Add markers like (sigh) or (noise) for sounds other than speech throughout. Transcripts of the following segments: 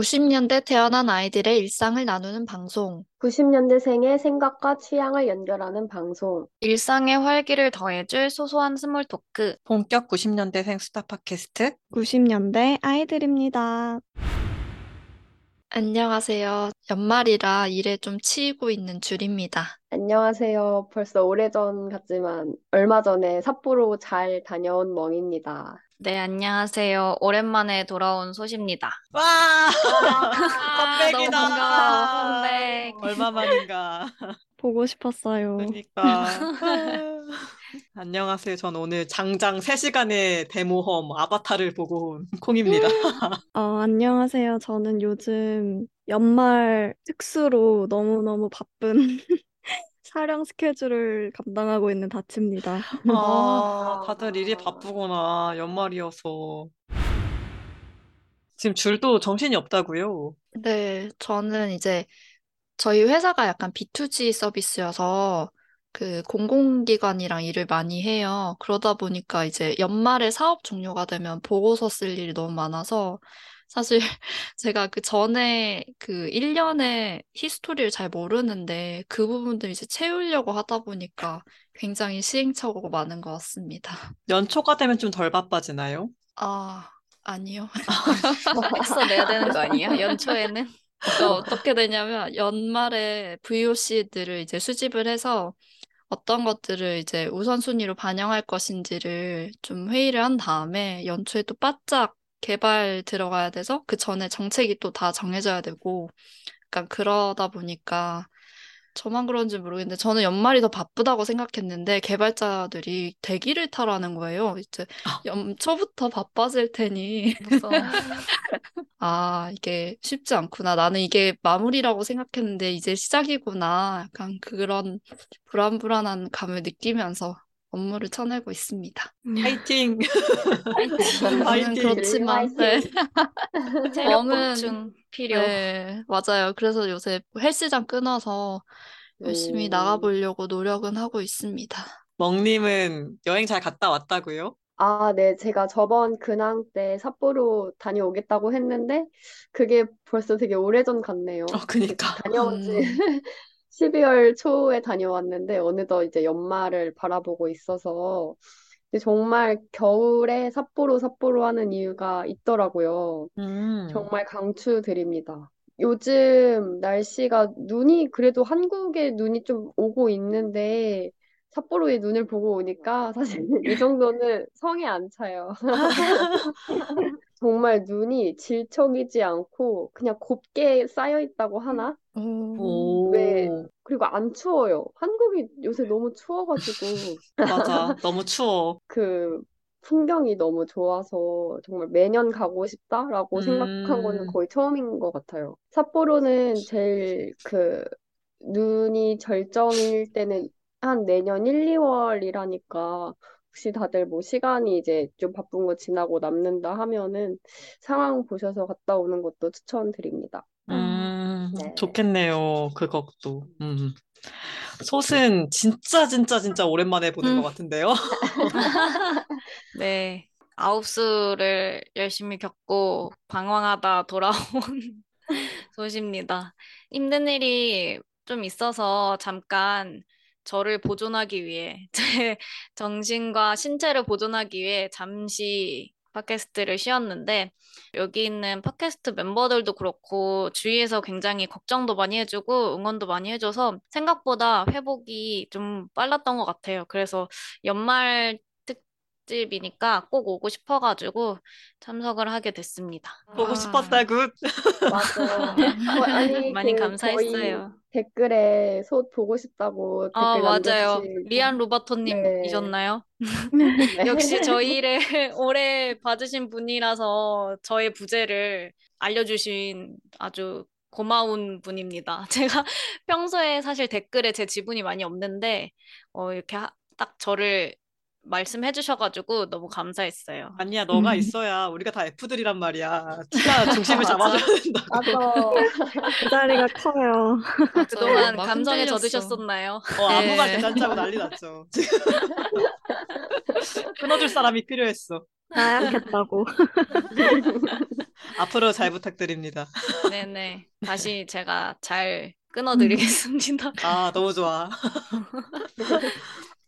90년대 태어난 아이들의 일상을 나누는 방송. 90년대생의 생각과 취향을 연결하는 방송. 일상의 활기를 더해줄 소소한 small talk. 본격 90년대생 수다 팟캐스트 90년대 아이들입니다. 안녕하세요. 연말이라 일에 좀 치이고 있는 줄입니다. 안녕하세요. 벌써 오래전 같지만 얼마 전에 삿포로 잘 다녀온 멍입니다. 네, 안녕하세요. 오랜만에 돌아온 소시입니다. 와 아, (laughs) 컴백이다 너무 반가워, 컴백. 얼마 만인가 보고 싶었어요. 그러니까 (laughs) 안녕하세요. 전 오늘 장장 3시간의 데모험 아바타를 보고 온 콩입니다. (laughs) 어, 안녕하세요. 저는 요즘 연말 특수로 너무너무 바쁜 (laughs) 촬영 스케줄을 감당하고 있는 다치입니다. 아 (laughs) 다들 일이 바쁘구나. 연말이어서. 지금 줄도 정신이 없다고요? 네, 저는 이제 저희 회사가 약간 B2G 서비스여서 그 공공기관이랑 일을 많이 해요. 그러다 보니까 이제 연말에 사업 종료가 되면 보고서 쓸 일이 너무 많아서 사실 (laughs) 제가 그 전에 그 1년의 히스토리를 잘 모르는데 그 부분들 이제 채우려고 하다 보니까 굉장히 시행착오가 많은 것 같습니다. 연초가 되면 좀 덜 바빠지나요? 아, 아니요. (laughs) 엑서 내야 되는 거 아니에요? 연초에는? 그러니까 어떻게 되냐면 연말에 VOC들을 이제 수집을 해서 어떤 것들을 이제 우선순위로 반영할 것인지를 좀 회의를 한 다음에 연초에 또 바짝 개발 들어가야 돼서 그 전에 정책이 또 다 정해져야 되고 약간 그러다 보니까 저만 그런지 모르겠는데 저는 연말이 더 바쁘다고 생각했는데 개발자들이 대기를 타라는 거예요. 이제 연초부터 바빠질 테니. (laughs) 아, 이게 쉽지 않구나. 나는 이게 마무리라고 생각했는데 이제 시작이구나. 약간 그런 불안불안한 감을 느끼면서 업무를 쳐내고 있습니다. 파이팅 (laughs) 저는 화이팅! 그렇지만, 네. (laughs) 보충 필요. 네, 맞아요. 그래서 요새 헬스장 끊어서 열심히 음. 나가보려고 노력은 하고 있습니다. 멍님은 여행 잘 갔다 왔다고요? 아, 네. 제가 저번 근황 때 삿포로 다녀오겠다고 했는데 그게 벌써 되게 오래전 같네요. 어 그니까 다녀온 지 음. (laughs) 12월 초에 다녀왔는데 어느덧 이제 연말을 바라보고 있어서 근데 정말 겨울에 삿포로 삿포로 하는 이유가 있더라고요. 음. 정말 강추드립니다. 요즘 날씨가 눈이 그래도 한국에 눈이 좀 오고 있는데 삿포로에 눈을 보고 오니까 사실 (laughs) 이 정도는 성에 안 차요. (laughs) 정말 눈이 질척이지 않고 그냥 곱게 쌓여 있다고 하나? 오. 왜 그리고 안 추워요. 한국이 요새 너무 추워가지고 (laughs) 맞아. 너무 추워. 그 풍경이 너무 좋아서 정말 매년 가고 싶다라고 생각한 거는 음. 거의 처음인 것 같아요. 삿포로는 제일 그 눈이 절정일 때는 한 내년 1, 2월이라니까 혹시 다들 뭐 시간이 이제 좀 바쁜 거 지나고 남는다 하면은 상황 보셔서 갔다 오는 것도 추천드립니다. 음, 네. 좋겠네요. 그것도. 음. 솥은 진짜 진짜 진짜 오랜만에 보는 음. 것 같은데요. (laughs) 네. 아홉수를 열심히 겪고 방황하다 돌아온 (laughs) 소시입니다. 힘든 일이 좀 있어서 잠깐 저를 보존하기 위해, (laughs) 제 정신과 신체를 보존하기 위해 잠시 팟캐스트를 쉬었는데, 여기 있는 팟캐스트 멤버들도 그렇고, 주위에서 굉장히 걱정도 많이 해주고, 응원도 많이 해줘서 생각보다 회복이 좀 빨랐던 것 같아요. 그래서 연말 특집이니까 꼭 오고 싶어가지고 참석을 하게 됐습니다. 보고 아. 싶었다고. 맞아요. 어, 아니 (laughs) 많이 그 감사했어요. 저희 댓글에 솥 보고 싶다고 아, 댓글 맞아요. 남겨주신 리안 네. 로버토님이셨나요? 네. (laughs) 역시 (laughs) 저희를 오래 봐주신 분이라서 저의 부재를 알려주신 아주 고마운 분입니다. 제가 평소에 사실 댓글에 제 지분이 많이 없는데, 어, 이렇게 하- 딱 저를 말씀해 주셔가지고 너무 감사했어요. 아니야, 너가 음. 있어야 우리가 다 F들이란 말이야. (laughs) 네가 중심을 잡아줘야 된다고. 맞아. 그 자리가 커요. 그동안 막 감정에 흔들렸어. 젖으셨었나요? 어, 아무 네. 말 대잔치하고 난리 났죠. (laughs) 끊어줄 사람이 필요했어. 하얗겠다고. (laughs) 앞으로 잘 부탁드립니다. 네네. 다시 제가 잘 끊어드리겠습니다. 아, 너무 좋아.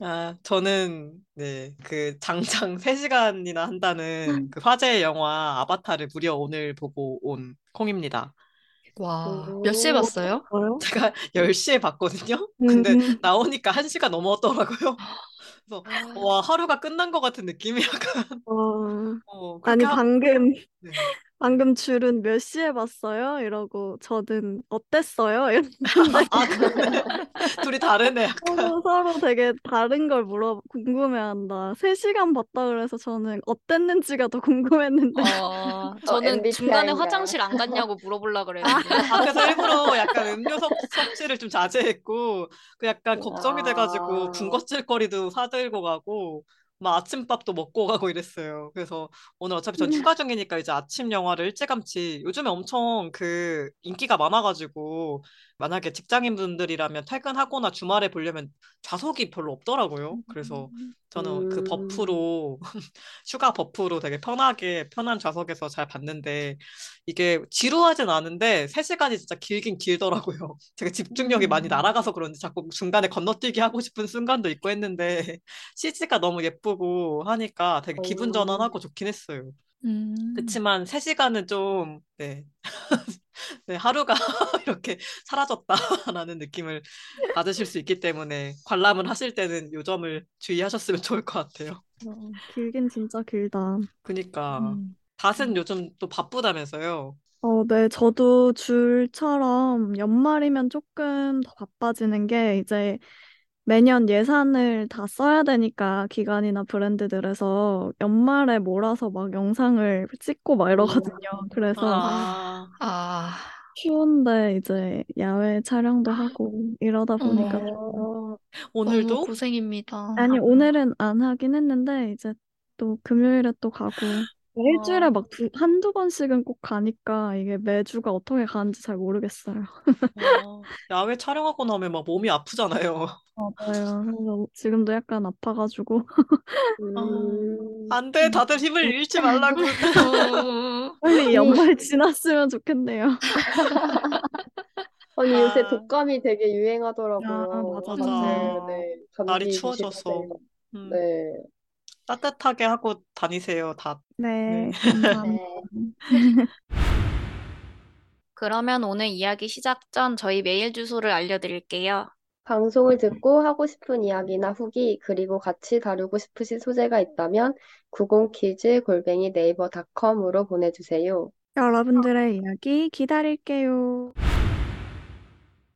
아, 저는, 네, 그, 장장 (laughs) 3시간이나 한다는 그 화제의 영화 아바타를 무려 오늘 보고 온 콩입니다. 와, 오. 몇 시에 봤어요? 뭐요? 제가 (laughs) 10시에 봤거든요? 근데 음, 나오니까 1시간 넘었더라고요. (laughs) 그래서, 와, 하루가 끝난 것 같은 느낌이 약간, 어, 어, 아니 그렇게 하- 방금 네. 방금 줄은 몇 시에 봤어요? 이러고 저는 어땠어요? (laughs) 이랬는데 아, 그래. (laughs) 둘이 다르네, (laughs) 약간. 서로 서로 되게 다른 걸 물어 궁금해한다. 3시간 봤다 그래서 저는 어땠는지가 더 궁금했는데 어, 저는 MBTI 중간에? 화장실 안 갔냐고 물어보려고 그랬는데. 아, 그래서 일부러 약간 음료 섭, 섭취를 좀 자제했고, 그 약간 걱정이 돼가지고 아. 군것질거리도 사들고 가고, 막 아침밥도 먹고 가고 이랬어요. 그래서 오늘 어차피 전 휴가 중이니까 이제 아침 영화를 일찌감치, 요즘에 엄청 그 인기가 많아가지고, 만약에 직장인 분들이라면 퇴근하거나 주말에 보려면 좌석이 별로 없더라고요. 그래서 저는 그 음. 버프로, (laughs) 휴가 버프로 되게 편하게, 편한 좌석에서 잘 봤는데, 이게 지루하진 않은데 3시간이 진짜 길긴 길더라고요. (laughs) 제가 집중력이 많이 음. 날아가서 그런지 자꾸 중간에 건너뛰기 하고 싶은 순간도 있고 했는데 (laughs) CG가 너무 예쁘고 하니까 되게 기분 오. 전환하고 좋긴 했어요. 음. 그치만 3시간은 좀, 네. 네, 하루가 (laughs) 이렇게 사라졌다라는 느낌을 받으실 수 있기 때문에 관람을 하실 때는 요 점을 주의하셨으면 (laughs) 좋을 것 같아요. 어, 길긴 진짜 길다. 그니까 음. 닷은 요즘 또 바쁘다면서요. 어, 네, 저도 줄처럼 연말이면 조금 더 바빠지는 게 이제 매년 예산을 다 써야 되니까 기관이나 브랜드들에서 연말에 몰아서 막 영상을 찍고 막 이러거든요. 그래서 아, 아, 추운데 이제 야외 촬영도 하고 이러다 보니까 어머. 좀 어, 오늘도? 너무 고생입니다. 아니 오늘은 안 하긴 했는데 이제 또 금요일에 또 가고 일주일에 막 두, 한두 번씩은 꼭 가니까 이게 매주가 어떻게 가는지 잘 모르겠어요. 아, 야외 촬영하고 나면 막 몸이 아프잖아요. 맞아요. 그래서 지금도 약간 아파가지고 음. 안 돼, 다들 힘을 잃지 말라고. 빨리 아니. 연말 지났으면 좋겠네요. (laughs) 아니 요새 아. 독감이 되게 유행하더라고요. 아, 맞아, 맞아. 네, 날이 감기 추워져서. 조심하세요. 음, 네. 따뜻하게 하고 다니세요, 다. 네, 네. 감사합니다. (laughs) 그러면 오늘 이야기 시작 전 저희 메일 주소를 알려드릴게요. 방송을 듣고 하고 싶은 이야기나 후기, 그리고 같이 다루고 싶으신 소재가 있다면 90키즈 골뱅이 네이버 닷컴으로 보내주세요. 여러분들의 이야기 기다릴게요.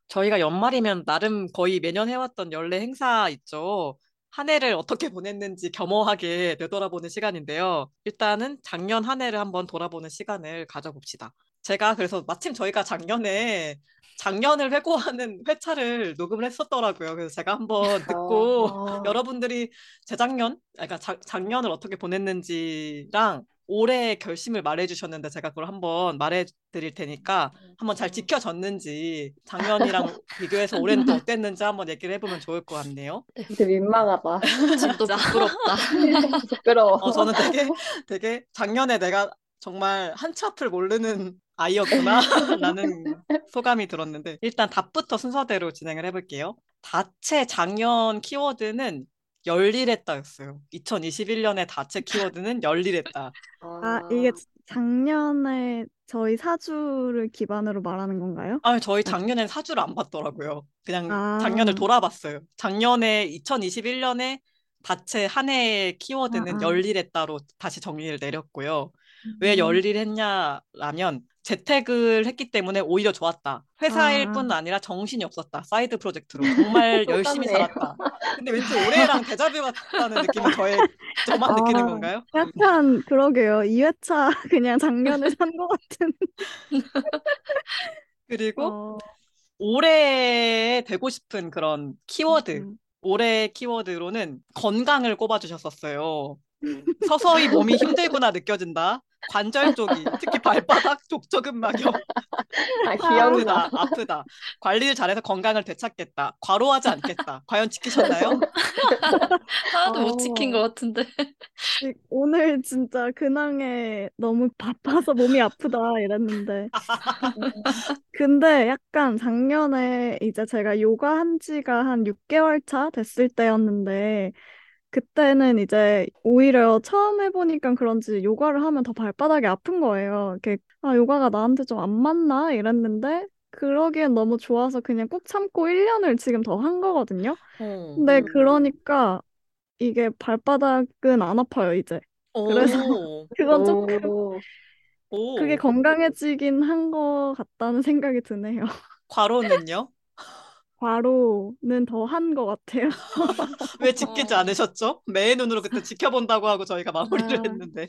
저희가 연말이면 나름 거의 매년 해왔던 연례 행사 있죠. 한 해를 어떻게 (laughs) 보냈는지 겸허하게 되돌아보는 시간인데요. 일단은 작년 한 해를 한번 돌아보는 시간을 가져봅시다. 제가 그래서 마침 저희가 작년에 작년을 회고하는 회차를 녹음을 했었더라고요. 그래서 제가 한번 듣고 아. 여러분들이 재작년, 그러니까 자- 작년을 어떻게 보냈는지랑 올해의 결심을 말해주셨는데 제가 그걸 한번 말해드릴 테니까 한번 잘 지켜졌는지 작년이랑 (laughs) 비교해서 올해는 또 어땠는지 한번 얘기를 해보면 좋을 것 같네요. 되게 민망하다. 지금도 (laughs) 부끄럽다. (laughs) 부끄러워. 어, 저는 되게 되게 작년에 내가 정말 한치 앞을 모르는 아이였구나 라는 소감이 들었는데 일단 답부터 순서대로 진행을 해볼게요. 닷의 작년 키워드는 열일했다였어요. 2021년의 닷의 키워드는 열일했다. 아, 이게 작년에 저희 사주를 기반으로 말하는 건가요? 아, 저희 작년엔 사주를 안 봤더라고요. 그냥 아. 작년을 돌아봤어요. 작년에 2021년에 닷의 한 해의 키워드는 아, 아. 열일했다로 다시 정리를 내렸고요. 왜 음. 열일했냐라면 재택을 했기 때문에 오히려 좋았다. 회사일 아. 뿐 아니라 정신이 없었다. 사이드 프로젝트로 정말 (laughs) 열심히. 살았다. 근데 왠지 올해랑 대자뷰 같다는 느낌을 저의 저만 아. 느끼는 건가요? 약간 그러게요. 2회차 (laughs) 그냥 작년에 산 것 같은. (laughs) 그리고 어, 올해 되고 싶은 그런 키워드. 음. 올해 키워드로는 건강을 꼽아주셨었어요. 서서히 몸이 힘들구나 느껴진다. 관절 쪽이 특히 발바닥 족저근막염 아, (laughs) 귀여운다. 아프다, 아프다. 관리를 잘해서 건강을 되찾겠다. 과로하지 않겠다. 과연 지키셨나요? (laughs) 하나도 못 지킨 어. 것 같은데. 지- 오늘 진짜 근황에 너무 바빠서 몸이 아프다 이랬는데. (laughs) 근데 약간 작년에 이제 제가 요가 한 지가 한 6개월 차 됐을 때였는데, 그때는 이제 오히려 처음 해보니까 그런지 요가를 하면 더 발바닥이 아픈 거예요. 이렇게, 아, 요가가 나한테 좀 안 맞나? 이랬는데, 그러기엔 너무 좋아서 그냥 꾹 참고 1년을 지금 더 한 거거든요. 어. 근데 음. 그러니까 이게 발바닥은 안 아파요, 이제. 그래서 오, (laughs) 그건 조금 오, 오. 그게 건강해지긴 한것 같다는 생각이 드네요. (laughs) 과로는요? 과로는 더 한 것 같아요. (laughs) 왜 지키지 어. 않으셨죠? 매의 눈으로 그때 지켜본다고 하고 저희가 마무리를 아. 했는데.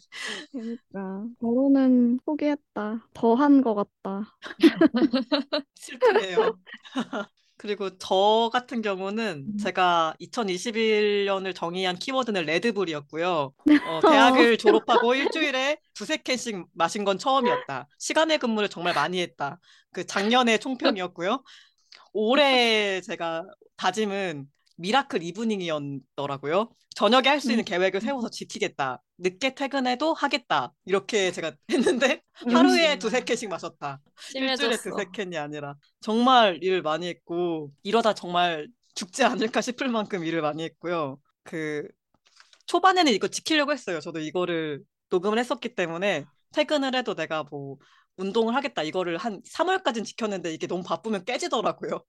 그러니까 과로는 포기했다. 더 한 것 같다. (laughs) 슬프네요. (laughs) 그리고 저 같은 경우는 음. 제가 2021년을 정의한 키워드는 레드불이었고요. 어, 대학을 졸업하고 일주일에 두세 캔씩 마신 건 처음이었다. 시간의 근무를 정말 많이 했다. 그 작년의 총평이었고요. 올해 제가 다짐은 miracle evening이었더라고요. 저녁에 할 수 있는 계획을 세워서 지키겠다. 늦게 퇴근해도 하겠다. 이렇게 제가 (laughs) 했는데 하루에 음. 두세 캔씩 마셨다. 일주일에 심해졌어. 두세 캔이 아니라 정말 일을 많이 했고 이러다 정말 죽지 않을까 싶을 만큼 일을 많이 했고요. 그 초반에는 이거 지키려고 했어요. 저도 이거를 녹음을 했었기 때문에 퇴근을 해도 내가 뭐 운동을 하겠다 이거를 한 3월까지는 지켰는데 이게 너무 바쁘면 깨지더라고요.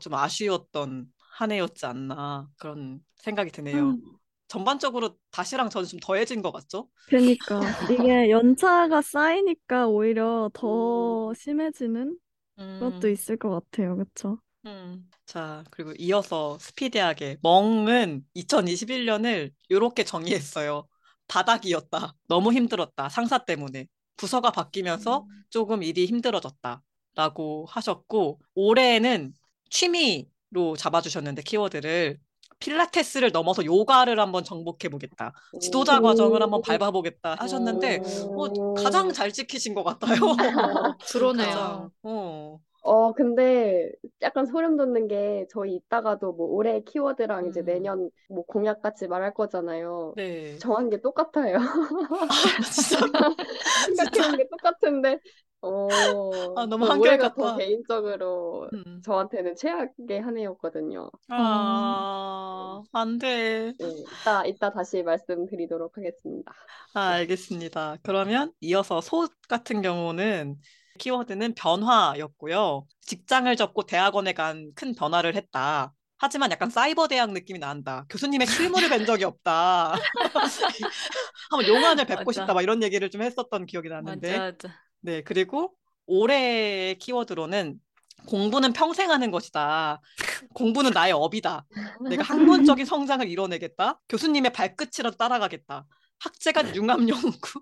좀 아쉬웠던 한 해였지 않나 그런 생각이 드네요. 음. 전반적으로 다시랑 저는 좀 더해진 것 같죠? 그러니까 (laughs) 이게 연차가 쌓이니까 오히려 더 심해지는 것도 음. 있을 것 같아요. 그렇죠? 음. 자, 그리고 이어서 스피디하게 멍은 2021년을 이렇게 정의했어요. 바닥이었다. 너무 힘들었다. 상사 때문에. 부서가 바뀌면서 조금 일이 힘들어졌다. 라고 하셨고, 올해는 취미로 잡아주셨는데, 키워드를. 필라테스를 넘어서 요가를 한번 정복해 보겠다. 지도자 과정을 한번 밟아 보겠다 하셨는데, 어, 가장 잘 지키신 것 같아요. (laughs) 그러네요. (laughs) 가장. 어. 어, 근데 약간 소름 돋는 게 저희 이따가도 뭐 올해 키워드랑 이제 음. 내년 뭐 공약 같이 말할 거잖아요. 네. 정한 게 똑같아요. (laughs) 진짜. 생각해본 게 똑같은데, 어, 아, 너무 저 한결 올해가 같다. 더 개인적으로 음. 저한테는 최악의 한 해였거든요. 아, 안 돼. 네, 이따, 이따 다시 말씀드리도록 하겠습니다. 아, 알겠습니다. 그러면 이어서 소 같은 경우는 키워드는 변화였고요. 직장을 접고 대학원에 간 큰 변화를 했다. 하지만 약간 사이버 대학 느낌이 난다. 교수님의 실물을 뵌 적이 없다. (laughs) 한번 용안을 뵙고 맞아. 싶다. 막 이런 얘기를 좀 했었던 기억이 나는데. 맞아, 맞아. 네, 그리고 올해의 키워드로는 공부는 평생 하는 것이다. 공부는 나의 업이다. 내가 학문적인 성장을 이뤄내겠다. 교수님의 발끝이라도 따라가겠다. 학제간 융합 연구.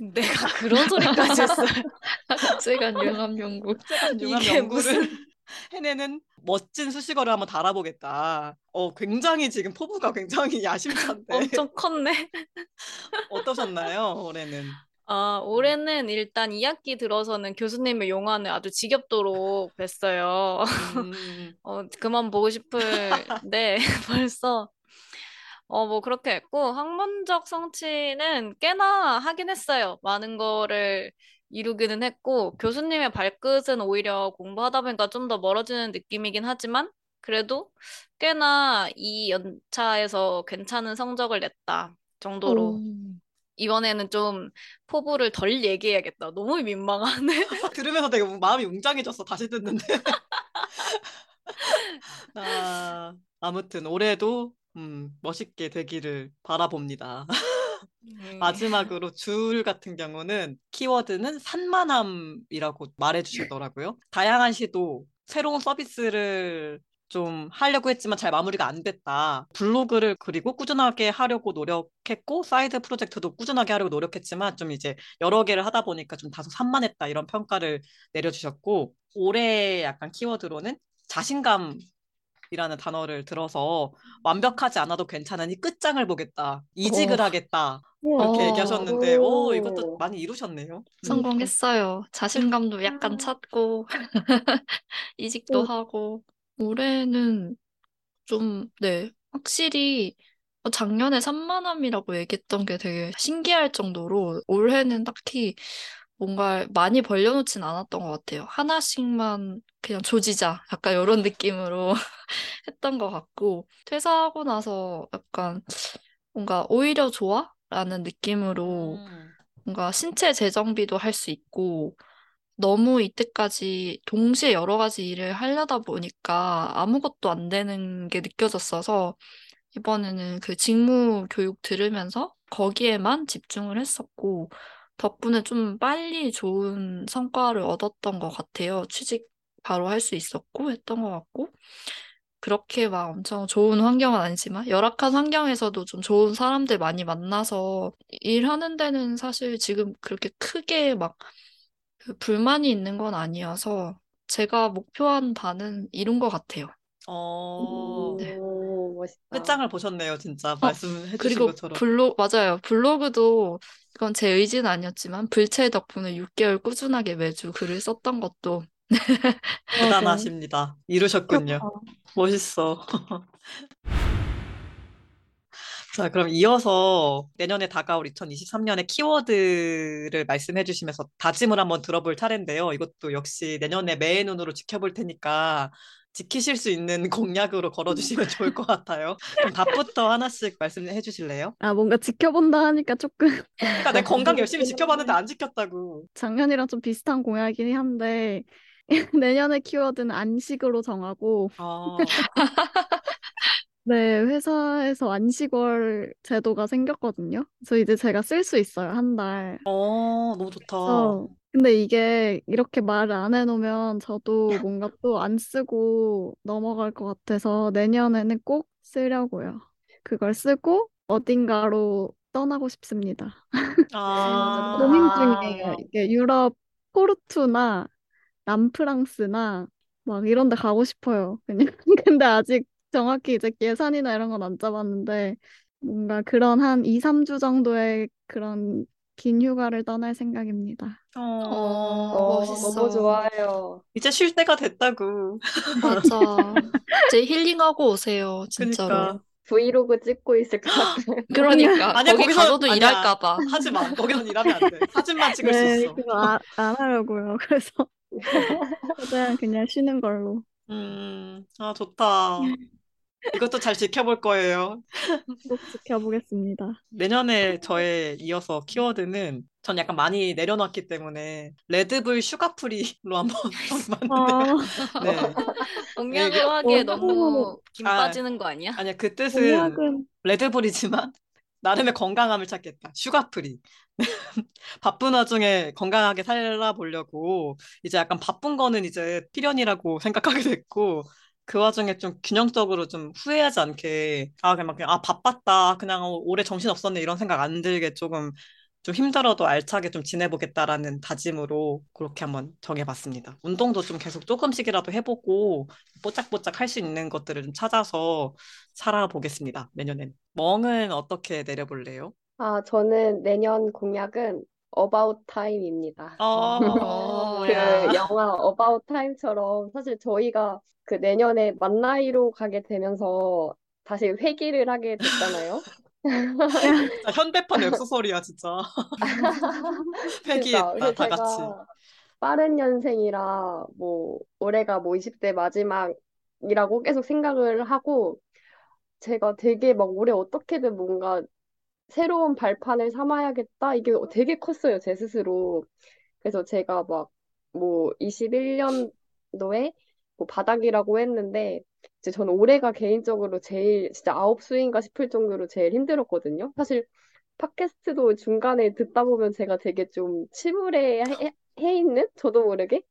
내가 (laughs) 그런 소리까지 했어요. 학제간 융합 연구. 이게 융합연구를 (laughs) 해내는 멋진 수식어를 한번 달아보겠다. 어, 굉장히 지금 포부가 굉장히 (laughs) 야심찬데 엄청 컸네. 어떠셨나요, 올해는? 아, 올해는 일단 2학기 들어서는 교수님의 용안을 아주 지겹도록 뵀어요. 음, 어, 그만 보고 싶은데 벌써 어, 뭐 그렇게 했고 학문적 성취는 꽤나 하긴 했어요. 많은 거를 이루기는 했고 교수님의 발끝은 오히려 공부하다 보니까 좀 더 멀어지는 느낌이긴 하지만 그래도 꽤나 이 연차에서 괜찮은 성적을 냈다 정도로 이번에는 좀 포부를 덜 얘기해야겠다. 너무 민망하네. (laughs) 들으면서 되게 마음이 웅장해졌어. 다시 듣는데. (laughs) 아, 아무튼 올해도 음, 멋있게 되기를 바라봅니다. 음. (laughs) 마지막으로 줄 같은 경우는 키워드는 산만함이라고 말해주시더라고요. 다양한 시도, 새로운 서비스를 좀 하려고 했지만 잘 마무리가 안 됐다. 블로그를 그리고 꾸준하게 하려고 노력했고, 사이드 프로젝트도 꾸준하게 하려고 노력했지만, 좀 이제 여러 개를 하다 보니까 좀 다소 산만했다. 이런 평가를 내려주셨고, 올해 약간 키워드로는 자신감을 이라는 단어를 들어서 완벽하지 않아도 괜찮으니 끝장을 보겠다. 이직을 어. 하겠다. 그렇게 어. 얘기하셨는데, 오, 오. 이것도 많이 이루셨네요. 성공했어요. 자신감도 약간 찾고, (laughs) 이직도 하고, 올해는 좀, 네, 확실히 어, 작년에 산만함이라고 얘기했던 게 되게 신기할 정도로 올해는 딱히 뭔가 많이 벌려놓진 않았던 것 같아요. 하나씩만 그냥 조지자. 약간 이런 느낌으로 (laughs) 했던 것 같고, 퇴사하고 나서 약간 뭔가 오히려 좋아? 라는 느낌으로 음. 뭔가 신체 재정비도 할 수 있고, 너무 이때까지 동시에 여러 가지 일을 하려다 보니까 아무것도 안 되는 게 느껴졌어서, 이번에는 그 직무 교육 들으면서 거기에만 집중을 했었고, 덕분에 좀 빨리 좋은 성과를 얻었던 것 같아요. 취직 바로 할 수 있었고, 했던 것 같고. 그렇게 막 엄청 좋은 환경은 아니지만, 열악한 환경에서도 좀 좋은 사람들 많이 만나서 일하는 데는 사실 지금 그렇게 크게 막 그 불만이 있는 건 아니어서 제가 목표한 바는 이룬 것 같아요. 어, 네. 오, 멋있다. 끝장을 보셨네요, 진짜. 말씀해 주신 그리고 것처럼. 블로, 맞아요. 블로그도 이건 제 의지는 아니었지만 불체 덕분에 6개월 꾸준하게 매주 글을 썼던 것도 (laughs) 대단하십니다. 이루셨군요. 멋있어. (laughs) 자, 그럼 이어서 내년에 다가올 2023년의 키워드를 말씀해 주시면서 다짐을 한번 들어볼 차례인데요. 이것도 역시 내년에 매의 눈으로 지켜볼 테니까 지키실 수 있는 공약으로 걸어주시면 좋을 것 같아요. 그럼 답부터 하나씩 말씀해 주실래요? 아, 뭔가 지켜본다 하니까 조금 그러니까 내 건강 열심히 지켜봤는데 안 지켰다고. 작년이랑 좀 비슷한 공약이긴 한데 (laughs) 내년의 키워드는 안식으로 정하고 아, (laughs) 네, 회사에서 안식월 제도가 생겼거든요. 그래서 이제 제가 쓸 수 있어요, 한 달. 어, 너무 좋다. 그래서 근데 이게 이렇게 말을 안 해놓으면 저도 뭔가 또 안 쓰고 넘어갈 것 같아서 내년에는 꼭 쓰려고요. 그걸 쓰고 어딘가로 떠나고 싶습니다. 아, (laughs) 고민 아. 중이에요. 이게 유럽 포르투나 남프랑스나 막 이런 데 가고 싶어요. 그냥 (laughs) 근데 아직 정확히 이제 예산이나 이런 건 안 짜봤는데 뭔가 그런 한 2, 3주 정도의 그런 긴 휴가를 떠날 생각입니다. 어, 어, 어, 멋있어. 너무 좋아요. 이제 쉴 때가 됐다고. 맞아. (laughs) 이제 힐링하고 오세요, 진짜로. 그러니까. 브이로그 찍고 있을 것 같아요. (laughs) 그러니까 (laughs) 아니야, 거기 거기서- 가서도 아니야. 일할까 봐. 하지 마. 거기선 일하면 안 돼. 사진만 찍을 수 네, 있어. 그거 아, 안 하려고요. 그래서 최대한 그냥 쉬는 걸로. 음, 아, 좋다. 이것도 잘 지켜볼 거예요. 꼭 지켜보겠습니다. 내년에 저에 이어서 키워드는 전 약간 많이 내려놨기 때문에 Red Bull sugar free로 한번 (laughs) 정해봤는데 아, 네. 공약으로 하기에 어, 너무 김 아. 빠지는 거 아니야? 아니야 그 뜻은 공약은 Red Bull이지만 (laughs) 나름의 건강함을 찾겠다. Sugar free. (laughs) 바쁜 와중에 건강하게 살아보려고 이제 약간 바쁜 거는 이제 필연이라고 생각하게 됐고 그 와중에 좀 균형적으로 좀 후회하지 않게 아 그냥 막 그냥 아 바빴다 그냥 올해 정신 없었네 이런 생각 안 들게 조금 좀 힘들어도 알차게 좀 지내보겠다라는 다짐으로 그렇게 한번 정해봤습니다. 운동도 좀 계속 조금씩이라도 해보고 뽀짝뽀짝 할 수 있는 것들을 좀 찾아서 살아보겠습니다. 내년엔. 멍은 어떻게 내려볼래요? 아, 저는 내년 공약은 About Time입니다. 어, 어, 그 야. 영화 About Time처럼 사실 저희가 그 내년에 만 나이로 가게 되면서 다시 회귀를 하게 됐잖아요. 진짜 현대판 웹소설이야, 진짜. (laughs) 회귀했다, 그래서 다 제가 같이. 빠른 년생이라 뭐 올해가 뭐 20대 마지막이라고 계속 생각을 하고 제가 되게 막 올해 어떻게든 뭔가 새로운 발판을 삼아야겠다. 이게 되게 컸어요, 제 스스로. 그래서 제가 막 뭐 21년도에 뭐 바닥이라고 했는데 이제 저는 올해가 개인적으로 제일 진짜 아홉 수인가 싶을 정도로 제일 힘들었거든요. 사실 팟캐스트도 중간에 듣다 보면 제가 되게 좀 침울해 해, 해 있는 저도 모르게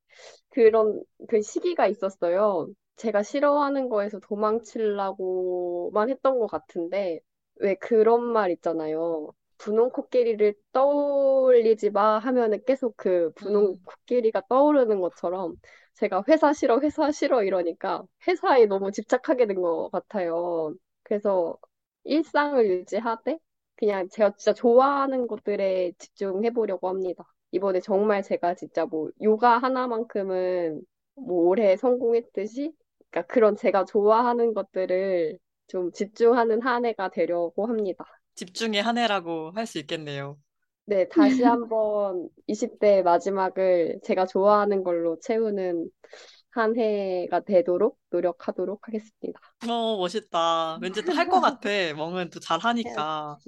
그런 그 시기가 있었어요. 제가 싫어하는 거에서 도망치려고만 했던 것 같은데 왜 그런 말 있잖아요. 분홍 코끼리를 떠올리지 마 하면은 계속 그 분홍 음. 코끼리가 떠오르는 것처럼 제가 회사 싫어, 회사 싫어 이러니까 회사에 너무 집착하게 된 것 같아요. 그래서 일상을 유지하되 그냥 제가 진짜 좋아하는 것들에 집중해 보려고 합니다. 이번에 정말 제가 진짜 뭐 요가 하나만큼은 뭐 올해 성공했듯이 그러니까 그런 제가 좋아하는 것들을 좀 집중하는 한 해가 되려고 합니다. 집중의 한 해라고 할 수 있겠네요. 네, 다시 한번 20대 마지막을 제가 좋아하는 걸로 채우는 한 해가 되도록 노력하도록 하겠습니다. 어, 멋있다. 왠지 또 할 것 같아. (laughs) 멍은 또 잘하니까.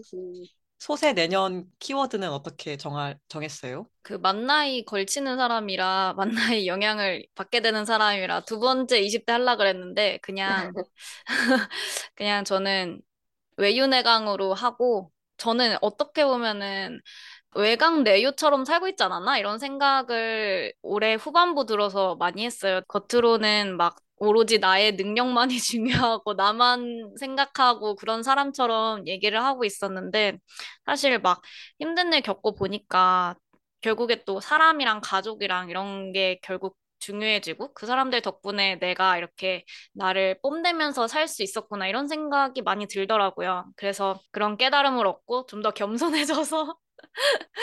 음, 소세 내년 키워드는 어떻게 정할, 정했어요? 그 만나이 걸치는 사람이라 (laughs) 만나이 영향을 받게 되는 사람이라 두 번째 20대 하려 그랬는데 그냥 (laughs) 그냥 저는 외유내강으로 하고 저는 어떻게 보면은 외강 내유처럼 살고 있지 않았나? 이런 생각을 올해 후반부 들어서 많이 했어요. 겉으로는 막 오로지 나의 능력만이 (laughs) 중요하고 나만 생각하고 그런 사람처럼 얘기를 하고 있었는데 사실 막 힘든 일 겪고 보니까 결국에 또 사람이랑 가족이랑 이런 게 결국 중요해지고 그 사람들 덕분에 내가 이렇게 나를 뽐내면서 살 수 있었구나 이런 생각이 많이 들더라고요. 그래서 그런 깨달음을 얻고 좀 더 겸손해져서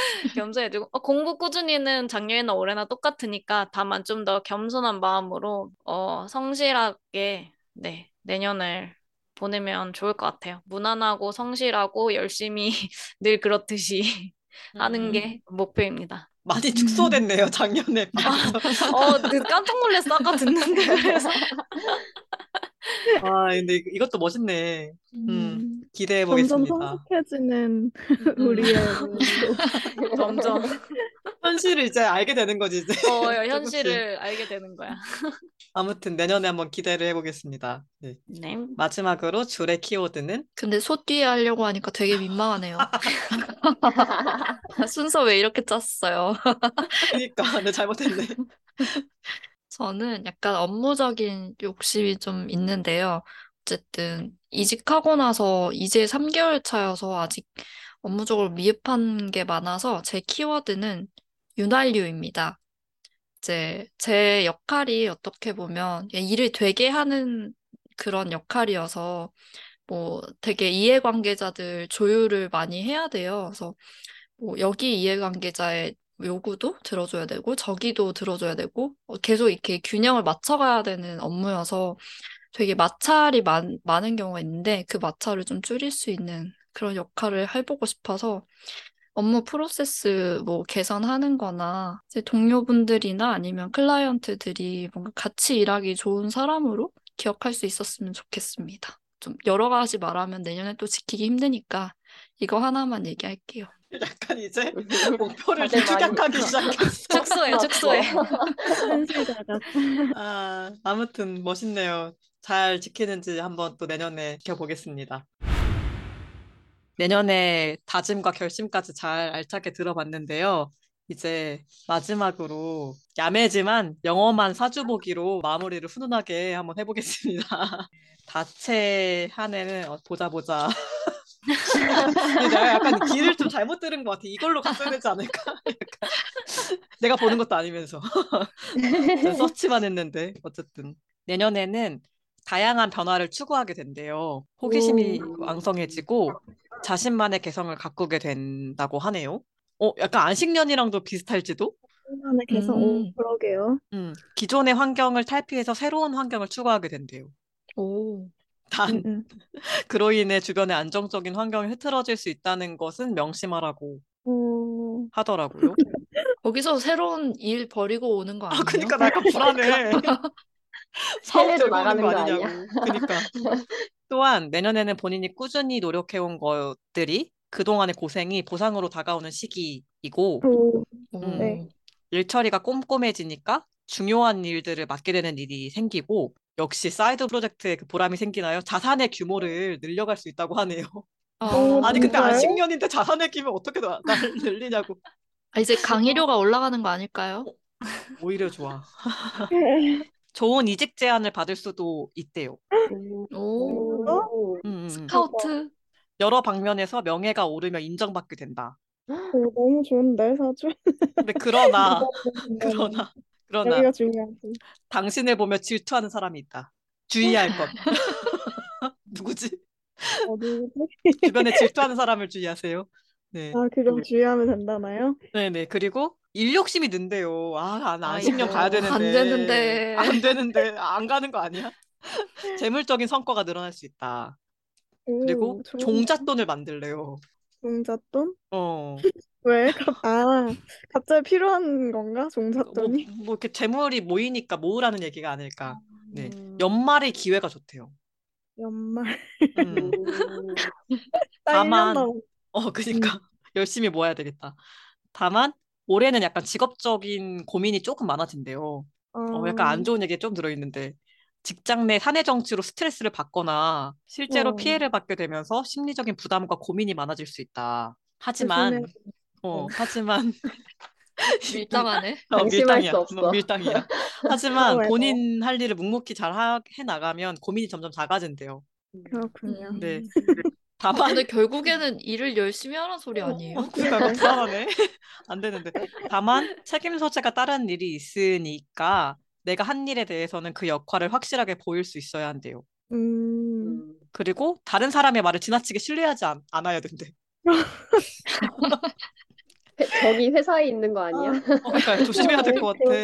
(laughs) 겸손해지고 어, 공부 꾸준히는 작년이나 올해나 똑같으니까 다만 좀 더 겸손한 마음으로 어, 성실하게 네, 내년을 보내면 좋을 것 같아요. 무난하고 성실하고 열심히 (laughs) 늘 그렇듯이 하는 음, 게 목표입니다. 많이 축소됐네요, 작년에 비해서. 어, 그 깜짝 놀랐어. 아까 듣는데 그래서 (laughs) 아, 근데 이- 이것도 멋있네. 음, 음, 기대해 점점 보겠습니다. 성숙해지는 음, 우리의 (laughs) 음. 점점 현실을 이제 알게 되는 거지, 이제. 어, 조금씩. 현실을 알게 되는 거야. 아무튼 내년에 한번 기대를 해보겠습니다. 네. 네. 마지막으로 줄의 키워드는 근데 소 뒤에 하려고 하니까 되게 민망하네요. (laughs) 순서 왜 이렇게 짰어요? (laughs) 그러니까 내 잘못했네. 저는 약간 업무적인 욕심이 좀 있는데요. 어쨌든 이직하고 나서 이제 3개월 차여서 아직 업무적으로 미흡한 게 많아서 제 키워드는 윤활유입니다. 이제 제 역할이 어떻게 보면 일을 되게 하는 그런 역할이어서 뭐 되게 이해관계자들 조율을 많이 해야 돼요. 그래서 뭐 여기 이해관계자의 요구도 들어줘야 되고 저기도 들어줘야 되고 어, 계속 이렇게 균형을 맞춰가야 되는 업무여서 되게 마찰이 많, 많은 경우가 있는데 그 마찰을 좀 줄일 수 있는 그런 역할을 해보고 싶어서 업무 프로세스 뭐 개선하는 거나 이제 동료분들이나 아니면 클라이언트들이 뭔가 같이 일하기 좋은 사람으로 기억할 수 있었으면 좋겠습니다. 좀 여러 가지 말하면 내년에 또 지키기 힘드니까 이거 하나만 얘기할게요. (laughs) 약간 이제 (laughs) 목표를 많이 축약하기 (laughs) 시작했어. 축소해, 축소해. 아, 아무튼 멋있네요. 잘 지키는지 한번 또 내년에 지켜보겠습니다. 내년에 다짐과 결심까지 잘 알차게 들어봤는데요. 이제 마지막으로 야매지만 영험한 사주보기로 마무리를 훈훈하게 한번 해보겠습니다. 다채 한 해는 어, 보자 보자. 내가 약간 길을 좀 잘못 들은 것 같아. 이걸로 갔어야 되지 않을까? (laughs) 약간 내가 보는 것도 아니면서 저 (laughs) 서치만 했는데 어쨌든 내년에는 다양한 변화를 추구하게 된대요. 호기심이 오. 왕성해지고 자신만의 개성을 가꾸게 된다고 하네요. 어, 약간 안식년이랑도 비슷할지도? 만의 개성, 오, 음. 그러게요. 음, 기존의 환경을 탈피해서 새로운 환경을 추구하게 된대요. 오. 단, 음, 음. (laughs) 그로 인해 주변의 안정적인 환경이 흐트러질 수 있다는 것은 명심하라고 오, 하더라고요. 거기서 새로운 일 버리고 오는 거 아, 아니에요? 그니까 나 약간 불안해. (laughs) 사업 해외로 들고 오는 나가는 거 거 아니냐고. 그니까. 또한 내년에는 본인이 꾸준히 노력해온 것들이 그동안의 고생이 보상으로 다가오는 시기이고, 오, 오. 네. 일 처리가 꼼꼼해지니까 중요한 일들을 맡게 되는 일이 생기고, 역시 사이드 프로젝트에 그 보람이 생기나요? 자산의 규모를 늘려갈 수 있다고 하네요. 아, 오, 아니, 근데? 안식년인데 자산의 규모 어떻게 나, 날 늘리냐고. 아, 이제 강의료가 올라가는 거 아닐까요? 오히려 좋아. (laughs) 좋은 이직 제안을 받을 수도 있대요. 오. 오. 음, 음, 음. 스카우트. 여러 방면에서 명예가 오르며 인정받게 된다. 오, 너무 좋은데, 사주? 근데 그러나, 음, (laughs) 그러나, 그러나. 당신을 보며 질투하는 사람이 있다. 주의할 것. (laughs) (laughs) 누구지? 어, 누구지? (laughs) 주변에 질투하는 사람을 주의하세요. 네. 아, 그럼 주의하면 된다나요? 네네. 그리고 일 욕심이 는데요. 아, 난 아이고, 안식년 가야 되는데. 안 되는데. 안 되는데. 안 가는 거 아니야? 재물적인 성과가 늘어날 수 있다. 그리고 오, 좋은 종잣돈을 만들래요. 종잣돈? 어. 왜? (laughs) 갑- 아, 갑자기 필요한 건가? 뭐, 종잣돈이? 뭐 이렇게 재물이 모이니까 모으라는 얘기가 아닐까. 네. 음. 연말의 기회가 좋대요. 연말. 음. (laughs) 딱 다만, 1년 남았 어, 그니까. (laughs) 열심히 모아야 되겠다. 다만, 올해는 약간 직업적인 고민이 조금 많아진대요. 어, 약간 안 좋은 얘기 좀 들어있는데, 직장 내 사내 정치로 스트레스를 받거나 실제로 어. 피해를 받게 되면서 심리적인 부담과 고민이 많아질 수 있다. 하지만, 어, 하지만, (laughs) 밀당하네. (laughs) 어, 밀당이야. 어, 밀당이야. (laughs) 하지만 어, 본인 할 일을 묵묵히 잘 하- 해나가면 고민이 점점 작아진대요. 그렇군요. 음. 네. 다만, 근데 결국에는 일을 열심히 하라는 소리 아니에요? 어, 그러니까 불안하네. 안 되는데. 다만 책임 소재가 다른 일이 있으니까 내가 한 일에 대해서는 그 역할을 확실하게 보일 수 있어야 한대요. 음, 그리고 다른 사람의 말을 지나치게 신뢰하지 않, 않아야 된대. 회- 저기 회사에 있는 거 아니야? 어, 그러니까 (laughs) 조심해야 될 것 같아.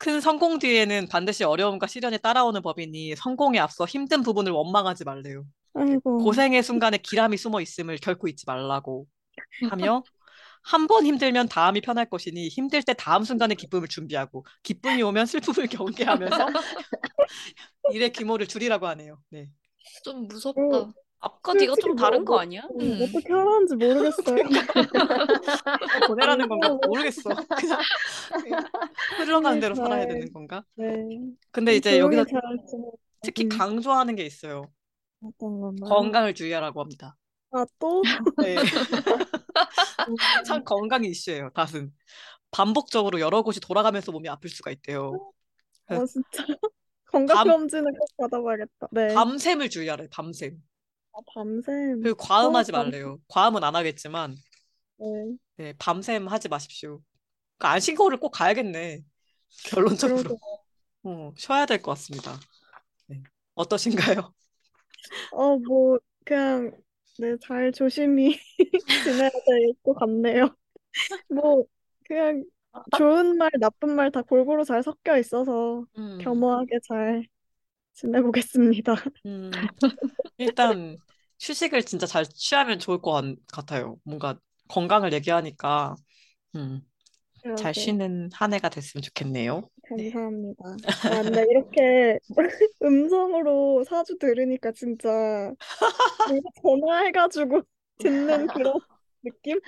큰 성공 뒤에는 반드시 어려움과 시련이 따라오는 법이니 성공에 앞서 힘든 부분을 원망하지 말래요. 아이고. 고생의 순간에 기람이 숨어 있음을 결코 잊지 말라고 하며 한 번 힘들면 다음이 편할 것이니 힘들 때 다음 순간의 기쁨을 준비하고 기쁨이 오면 슬픔을 (laughs) 경계하면서 (laughs) 일의 규모를 줄이라고 하네요. 네. 좀 무섭다. 아까 네가 좀 솔직히 다른 뭐- 거 아니야? 어, 음. 어떻게 하라는지 모르겠어요. (laughs) (laughs) 보내라는 건가 모르겠어. 그냥, (laughs) 흘러가는 대로 살아야 잘- 되는 건가? 네. 근데 이제 조용히 여기서 특히 음. 강조하는 게 있어요. 어떤 건가요? 건강을 주의하라고 합니다. 아, 또? 네. 참 건강 이슈예요, 닷은. 반복적으로 여러 곳이 돌아가면서 몸이 아플 수가 있대요. 아, 진짜. 건강검진을 꼭 받아봐야겠다. 네. 밤샘을 주의하래, 밤샘. 아, 밤샘. 그리고 과음하지 어, 밤- 말래요. 과음은 안 하겠지만, 네. 네, 밤샘 하지 마십시오. 그러니까 안식거를 꼭 가야겠네. (laughs) 결론적으로. 그러게. 어, 쉬어야 될 것 같습니다. 네. 어떠신가요? (laughs) 어, 뭐, 그냥, 네, 잘 조심히 (laughs) 지내야 될 것 같네요. 뭐, 그냥, 좋은 말, 나쁜 말 다 골고루 잘 섞여 있어서 음, 겸허하게 잘 지내보겠습니다. 음, 일단 휴식을 진짜 잘 취하면 좋을 것 같- 같아요. 뭔가 건강을 얘기하니까 음, 잘 그러게. 쉬는 한 해가 됐으면 좋겠네요. 감사합니다. 아, 근데 이렇게 (laughs) 음성으로 사주 들으니까 진짜 전화해가지고 (laughs) 듣는 그런 느낌?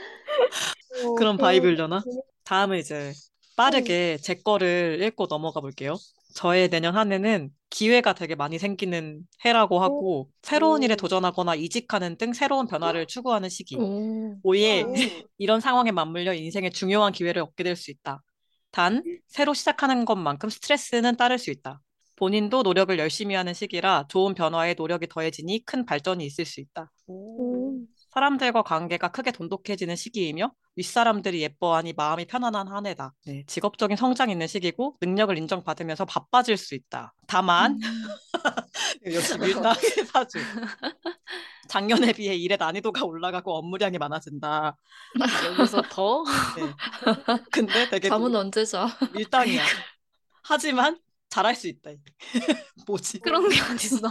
어, 그런 그- 바이블려나? 다음은 이제 빠르게 제 거를 읽고 넘어가 볼게요. 저의 내년 한 해는 기회가 되게 많이 생기는 해라고 하고 새로운 일에 오. 도전하거나 이직하는 등 새로운 변화를 추구하는 시기. 오. 오. (laughs) 이런 상황에 맞물려 인생의 중요한 기회를 얻게 될 수 있다. 단, 새로 시작하는 것만큼 스트레스는 따를 수 있다. 본인도 노력을 열심히 하는 시기라 좋은 변화에 노력이 더해지니 큰 발전이 있을 수 있다. 음, 사람들과 관계가 크게 돈독해지는 시기이며 윗사람들이 예뻐하니 마음이 편안한 한 해다. 네, 직업적인 성장 있는 시기고 능력을 인정받으면서 바빠질 수 있다. 다만 (laughs) 역시 밀당의 (laughs) 사주. 작년에 비해 일의 난이도가 올라가고 업무량이 많아진다. 여기서 더? 네. 근데 되게 잠은 뭐 언제 자? 밀당이야. (laughs) 하지만 잘할 수 있다. 뭐지? 그런 게 어딨어.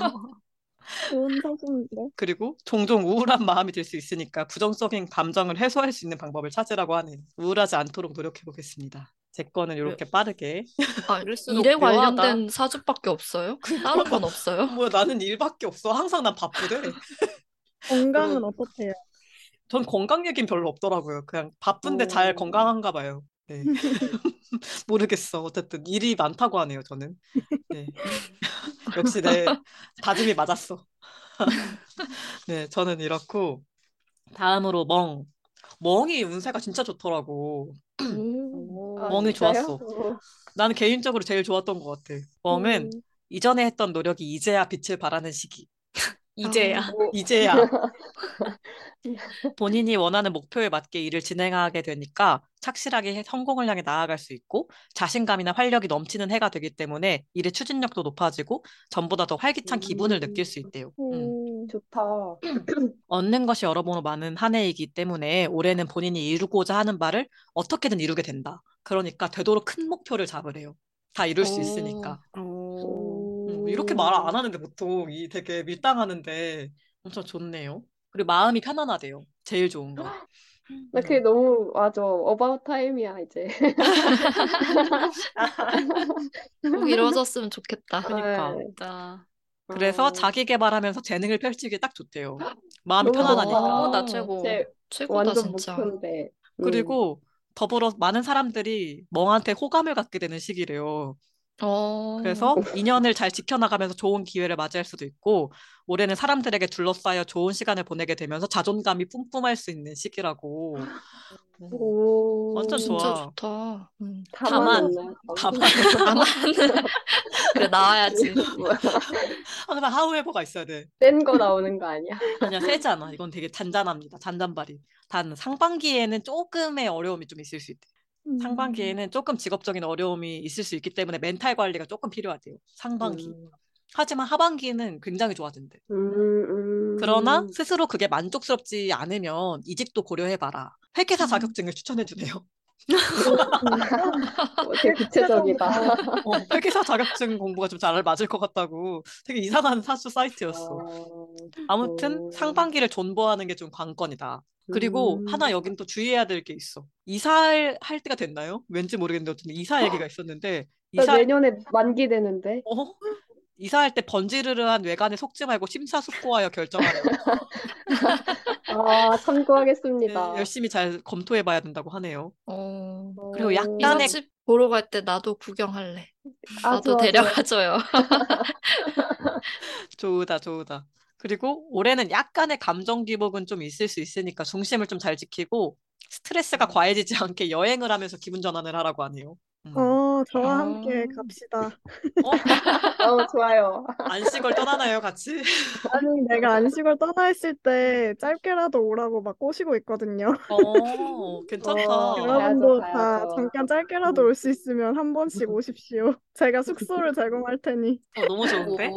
좋은 사주인데. 그리고 종종 우울한 마음이 들 수 있으니까 부정적인 감정을 해소할 수 있는 방법을 찾으라고 하네요. 우울하지 않도록 노력해 보겠습니다. 제 거는 이렇게 빠르게. 아, 일에 묘하다. 관련된 사주밖에 없어요? 다른 건 없어요? (laughs) 뭐야 나는 일밖에 없어. 항상 난 바쁘대. (laughs) 건강은 어떻대요? 전 건강 얘기는 별로 없더라고요. 그냥 바쁜데 오. 잘 건강한가 봐요. 네. (laughs) 모르겠어. 어쨌든 일이 많다고 하네요, 저는. 네. (laughs) 역시 내 다짐이 맞았어. (laughs) 네, 저는 이렇고 다음으로 멍. 멍이 운세가 진짜 좋더라고. 오. 아, 멍이 진짜요? 좋았어. 오. 나는 개인적으로 제일 좋았던 것 같아. 멍은 음, 이전에 했던 노력이 이제야 빛을 발하는 시기. (laughs) 이제야. 아, 오, 이제야 본인이 원하는 목표에 맞게 일을 진행하게 되니까 착실하게 해- 성공을 향해 나아갈 수 있고 자신감이나 활력이 넘치는 해가 되기 때문에 일의 추진력도 높아지고 전보다 더 활기찬 기분을 느낄 수 있대요. 음. 음, 좋다. (clears throat) 얻는 것이 여러모로 많은 한 해이기 때문에 올해는 본인이 이루고자 하는 바를 어떻게든 이루게 된다. 그러니까 되도록 큰 목표를 잡으래요. 다 이룰 수 있으니까. 오. 음, 이렇게 말 안 하는데 보통 이 되게 밀당하는데 엄청 좋네요. 그리고 마음이 편안하대요. 제일 좋은 거. (gasps) (laughs) 나 그게 너무 맞아. 어바웃 타임이야 이제. (laughs) 꼭 이루어졌으면 좋겠다. 그러니까. 네. 진짜. 그래서 어, 자기 개발하면서 재능을 펼치기 딱 좋대요. (gasps) 마음이 너무 편안하니까. 좋다. 어, 나 최고. 제 최고다, 완전 진짜. 목표인데. 음. 그리고 더불어 많은 사람들이 멍한테 호감을 갖게 되는 시기래요. 어, 그래서 인연을 잘 지켜나가면서 좋은 기회를 맞이할 수도 있고, 올해는 사람들에게 둘러싸여 좋은 시간을 보내게 되면서 자존감이 뿜뿜할 수 있는 시기라고. 음, 오, 완전 진짜 좋아. 좋다. 음. 다만. 다만 나만 (laughs) 그래 나와야지. (laughs) 항상 하우에버가 있어야 돼. 센 거 나오는 거 아니야? 아니야, 세지 않아. 이건 되게 잔잔합니다. 잔잔바리. 단 상반기에는 조금의 어려움이 좀 있을 수 있대. 음. 상반기에는 조금 직업적인 어려움이 있을 수 있기 때문에 멘탈 관리가 조금 필요하대요. 상반기. 음, 하지만 하반기는 굉장히 좋아진대. 음, 음. 그러나 스스로 그게 만족스럽지 않으면 이직도 고려해봐라. 회계사 자격증을 추천해주네요. 어, 되게 구체적이다. 어, 회계사 자격증 공부가 좀 잘 맞을 것 같다고 되게 이상한 사수 사이트였어. 어, 아무튼 오. 상반기를 존버하는 게 좀 관건이다. 그리고 음. 하나 여긴 또 주의해야 될 게 있어. 이사할 할 때가 됐나요? 왠지 모르겠는데 어쨌든 이사 얘기가 있었는데 나 이사 내년에 만기 되는데. 어? 이사할 때 번지르르한 외관에 속지 말고 심사숙고하여 결정하라. (laughs) 아, 네, 참고하겠습니다. 열심히 잘 검토해 봐야 된다고 하네요. 어, 그리고 오. 약간의 이삿집 보러 갈 때 나도 구경할래. 아, 나도 좋아, 좋아. 데려가줘요. (laughs) 좋다, 좋다. 그리고 올해는 약간의 감정 기복은 좀 있을 수 있으니까 중심을 좀 잘 지키고 스트레스가 과해지지 않게 여행을 하면서 기분 전환을 하라고 하네요. 음. 어, 저와 아. 함께 갑시다. 어? (laughs) 어, 좋아요. 안식을 떠나나요, 같이? (laughs) 아니, 내가 안식을 떠나 있을 때 짧게라도 오라고 막 꼬시고 있거든요. 어, 괜찮다. 어, 가야죠, 여러분도 다 가야죠. 잠깐 짧게라도 음. 올수 있으면 한 번씩 오십시오. 제가 숙소를 (laughs) 제공할 테니. 어, 너무 좋은데?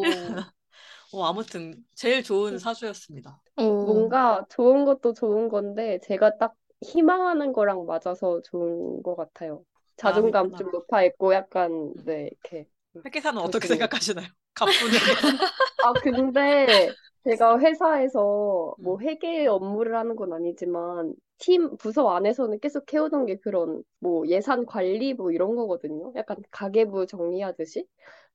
오. 어, 아무튼 제일 좋은 사주였습니다. 오. 뭔가 좋은 것도 좋은 건데, 제가 딱 희망하는 거랑 맞아서 좋은 것 같아요. 자존감 마음이 좀 높아 있고, 약간, 네, 이렇게. 회계사는 어떻게. 생각하시나요? (laughs) 가뿐히. 아, 근데 제가 회사에서 뭐 음. 회계 업무를 하는 건 아니지만 팀 부서 안에서는 계속 해오던 게 그런 뭐 예산 관리 뭐 이런 거거든요. 약간 가계부 정리하듯이.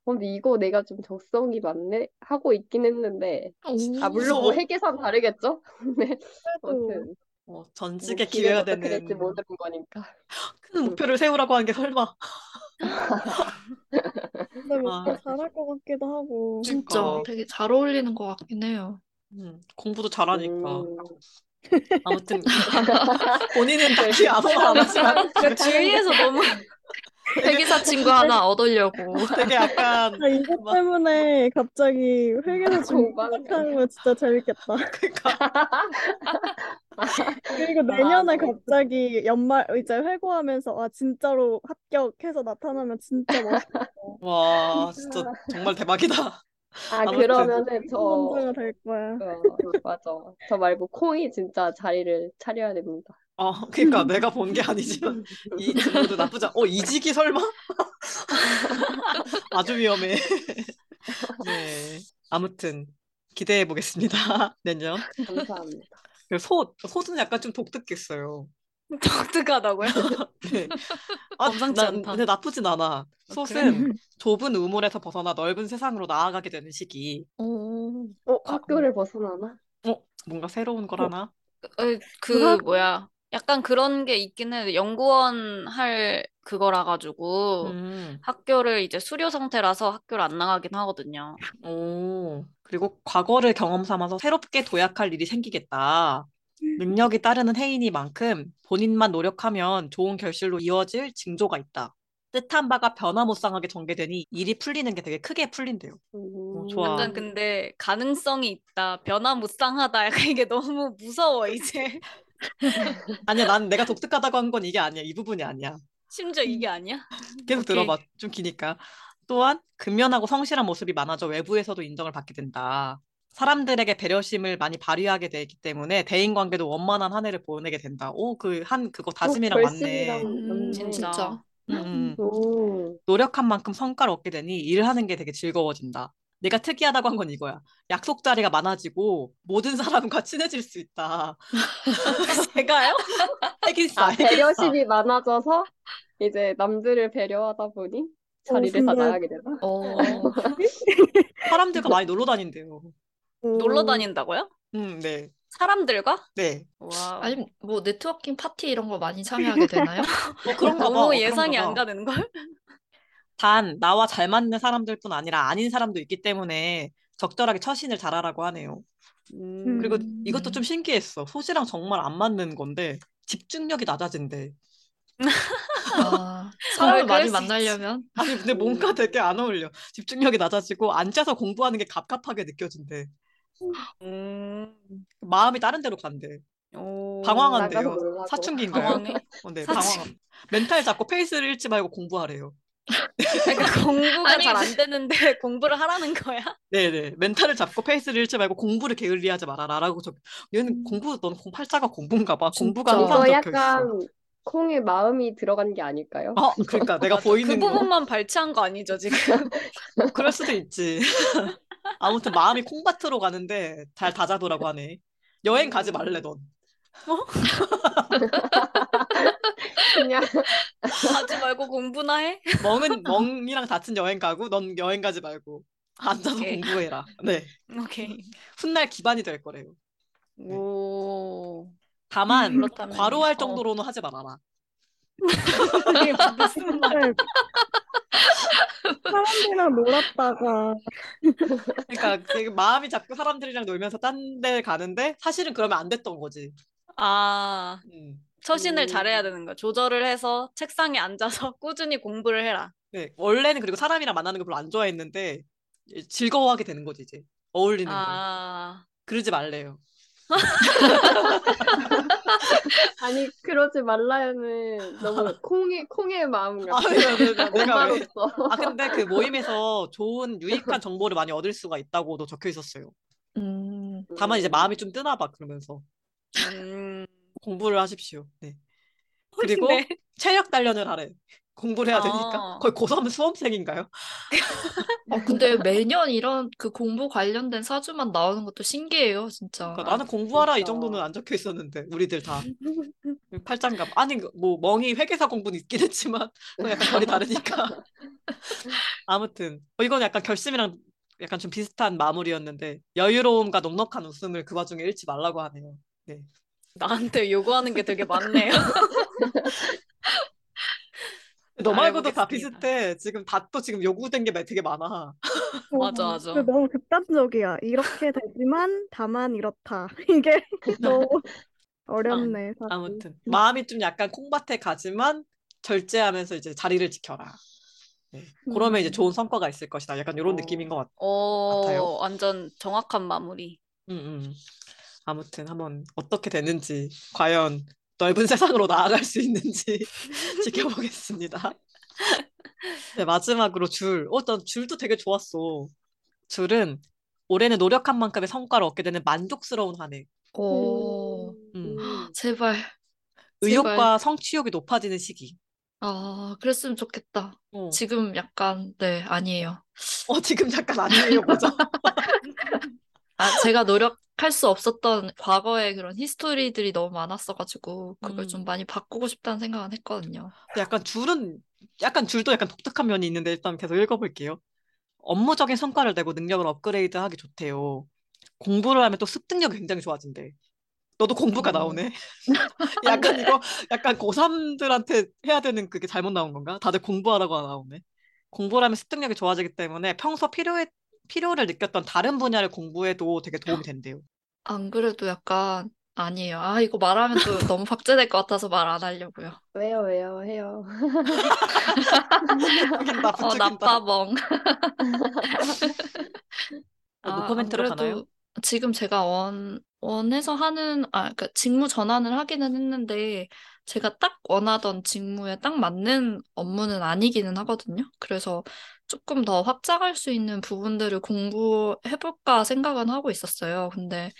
어, 근데 이거 내가 좀 적성이 많네 하고 있긴 했는데 아 오. 물론 뭐. 회계사는 다르겠죠? 근데 (laughs) 그래도 아무튼 어, 뭐 전직의 길은 기회가 되는 모르는 거니까. 큰 목표를 세우라고 한 게 설마. (laughs) 근데 뭔가 아. 잘할 것 같기도 하고. 진짜 그러니까. 되게 잘 어울리는 것 같긴 해요. 음, 공부도 잘하니까. 음, 아무튼 (laughs) 본인은 딱히 아무 말그 주위에서 너무 회계사 친구 하나 얻으려고. 되게 약간 아, 막- 때문에 갑자기 회계사 준비 공부하는 거 진짜 재밌겠다. (laughs) 그러니까 (laughs) 그리고 내년에 아, 네. 갑자기 연말 이제 회고하면서 아 진짜로 합격해서 나타나면 진짜 멋있겠다. 와 진짜 정말 대박이다. 아 아무튼. 그러면은 저 혼자가 될 거야. 어, 맞아. 저 말고 콩이 진짜 자리를 차려야 됩니다. 어 그러니까 내가 본 게 아니지만 이 친구도 나쁘지 않. 어 이직이 설마? (laughs) 아주 위험해. 네 아무튼 기대해 보겠습니다 (laughs) 내년. 감사합니다. 그리고 소 소는 약간 좀 독특했어요. (laughs) 독특하다고요? (laughs) 네. 아, 범상치 난- 않다. 근데 나쁘진 않아. 솥은 좁은 우물에서 벗어나 넓은 세상으로 나아가게 되는 시기. 오. 어, 학교를 벗어나나? 어, 뭔가 새로운 거라나? 어, 그 뭐야 약간 그런 게 있긴 해 연구원 할 그거라 가지고 음, 학교를 이제 수료 상태라서 학교를 안 나가긴 하거든요. 오. 그리고 과거를 경험 삼아서 새롭게 도약할 일이 생기겠다. 능력이 따르는 해인이만큼 본인만 노력하면 좋은 결실로 이어질 징조가 있다. 뜻한 바가 변화무쌍하게 전개되니 일이 풀리는 게 되게 크게 풀린대요. 어, 좋아. 약간 근데 가능성이 있다, 변화무쌍하다, 약간 이게 너무 무서워 이제. (laughs) 아니야, 난 내가 독특하다고 한 건 이게 아니야. 이 부분이 아니야. 심지어 이게 아니야? 계속 오케이. 들어봐. 좀 기니까. 또한 근면하고 성실한 모습이 많아져 외부에서도 인정을 받게 된다. 사람들에게 배려심을 많이 발휘하게 되기 때문에 대인 관계도 원만한 한 해를 보내게 된다. 오, 그 한 그거 다짐이랑 맞네. 음. 진짜. 음, 음. 오. 노력한 만큼 성과를 얻게 되니 일을 하는 게 되게 즐거워진다. 내가 특이하다고 한 건 이거야. 약속 자리가 많아지고 모든 (laughs) 사람과 친해질 수 있다. (laughs) 제가요? (laughs) 핵인싸, 아. 배려심이 많아져서 이제 남들을 배려하다 보니 자리를 다 근데- 나가게 되나? 어, 사람들과 많이 놀러 다닌대요. 놀러 다닌다고요? 음, 네. 사람들과? 네. 와. 아니 뭐 네트워킹 파티 이런 거 많이 참여하게 되나요? (laughs) 어, 그런가 봐. 어, 너무 그런가 예상이 봐. 안 가는 걸? 단 나와 잘 맞는 사람들뿐 아니라 아닌 사람도 있기 때문에 적절하게 처신을 잘하라고 하네요. 음. 그리고 음. 이것도 좀 신기했어. 소시랑 정말 안 맞는 건데 집중력이 낮아진대. 아, (laughs) 사람을 많이. 만나려면 아니 근데 뭔가 되게 안 어울려. 집중력이 낮아지고 앉아서 공부하는 게 갑갑하게 느껴진대. 음. 마음이 다른 데로 간대. 오. 방황한대요. 사춘기인가요? 방황해? 어, 네, 사춘기. 방황. 멘탈 잡고 페이스를 잃지 말고 공부하래요. 그러니까 공부가 잘 안 되는데 (laughs) 공부를 하라는 거야? 네네. 멘탈을 잡고 페이스를 잃지 말고 공부를 게을리하지 말아라라고 적. 얘는 공부 넌 공, 팔자가 공부인가 봐. 공부가. 항상 있어. 약간 콩의 마음이 들어간 게 아닐까요? 어, 그러니까 내가. (laughs) 보이는 그 거. 부분만 발췌한 거 아니죠 지금? (laughs) 그럴 수도 있지. 아무튼 마음이 콩밭으로 가는데 잘 다잡으라고 하네. 여행 가지 말래 넌. 그냥 하지 말고 공부나 해? 멍은 멍이랑 같은 여행 가고 넌 여행 가지 말고 앉아서 오케이. 공부해라. 네. 오케이. 훗날 기반이 될 거래요. 오. 다만 그렇다면 과로할 어. 정도로는 하지 말아라. 무슨 말? 사람들이랑 놀았다가 그러니까 되게 마음이 자꾸 사람들이랑 놀면서 딴 데 가는데 사실은 그러면 안 됐던 거지. 아, 음. 처신을 음. 잘해야 되는 거야. 조절을 해서 책상에 앉아서 (laughs) 꾸준히 공부를 해라. 네. 원래는 그리고 사람이랑 만나는 걸 별로 안 좋아했는데 즐거워하게 되는 거지 이제. 어울리는 걸. 아, 그러지 말래요. 아니 그러지 말라요는 너무 (laughs) 콩의 콩의 마음 아, 같아. 내가, 내가, 내가 왜? 엄마로서. 아, 근데 그 모임에서 좋은 유익한 정보를 많이 얻을 수가 있다고도 적혀 있었어요. 음, 다만 이제 마음이 좀 뜨나 봐, 그러면서. 음, 공부를 하십시오. 네. 그리고 네. 체력 단련을 하래. 공부를 해야 되니까. (laughs) 어. 거의 고3 수험생인가요? 아, 근데 매년 이런 그 공부 관련된 사주만 나오는 것도 신기해요, 진짜. 그러니까 나는 공부하라 이 진짜. 정도는 안 적혀 있었는데, 우리들 다. (laughs) 팔짱감. 아니, 뭐, 멍이 회계사 공부는 있긴 했지만, 약간 결이 다르니까. (laughs) 아무튼, 어, 이건 약간 결심이랑 약간 좀 비슷한 마무리였는데, 여유로움과 넉넉한 웃음을 그 와중에 잃지 말라고 하네요. 네. 나한테 요구하는 게 되게 많네요. 너 말고도 다. 비슷해. 지금 다 또 지금 요구된 게 되게 많아. 맞아, 맞아. 근데 너무 극단적이야. 이렇게 되지만 다만 이렇다. (laughs) 이게 너무 어렵네, 사실. 아무튼 마음이 좀 약간 콩밭에 가지만 절제하면서 이제 자리를 지켜라. 네. 그러면 이제 음. 좋은 성과가 있을 것이다. 약간 이런 어. 느낌인 것 같아. 오, 같아요. 완전 정확한 마무리. 음, 음. 아무튼 한번 어떻게 되는지 과연 넓은 세상으로 나아갈 수 있는지 (laughs) 지켜보겠습니다. 네, 마지막으로 줄. 어, 난 줄도 되게 좋았어. 줄은 올해는 노력한 만큼의 성과를 얻게 되는 만족스러운 한 해. 오, 음. 제발. 의욕과 성취욕이 높아지는 시기. 아, 그랬으면 좋겠다. 어, 지금 약간, 네, 아니에요. 어, 지금 잠깐 아니에요, 뭐죠? (laughs) 아, 제가 노력 할 수 없었던 과거의 그런 히스토리들이 너무 많았어가지고, 그걸 음. 좀 많이 바꾸고 싶다는 생각은 했거든요. 약간 줄은 약간 줄도 약간 독특한 면이 있는데 일단 계속 읽어볼게요. 업무적인 성과를 내고 능력을 업그레이드하기 좋대요. 공부를 하면 또 습득력이 굉장히 좋아진대. 너도 공부가 음. 나오네. (laughs) 약간 이거 약간 고3들한테 해야 되는 그게 잘못 나온 건가? 다들 공부하라고 나오네. 공부를 하면 습득력이 좋아지기 때문에 평소 필요해, 필요를 느꼈던 다른 분야를 공부해도 되게 도움이 된대요. 안 그래도 약간 아니에요. 아, 이거 말하면 또 너무 박제될 것 같아서 말 안 하려고요. 왜요, 왜요, 해요. (laughs) 어. 나빠멍. 어, (laughs) 아, 노코멘트로 안 그래도 가나요? 지금 제가 원, 원해서 하는, 아, 그러니까 직무 전환을 하기는 했는데, 제가 딱 원하던 직무에 딱 맞는 업무는 아니기는 하거든요. 그래서 조금 더 확장할 수 있는 부분들을 공부해볼까 생각은 하고 있었어요. 근데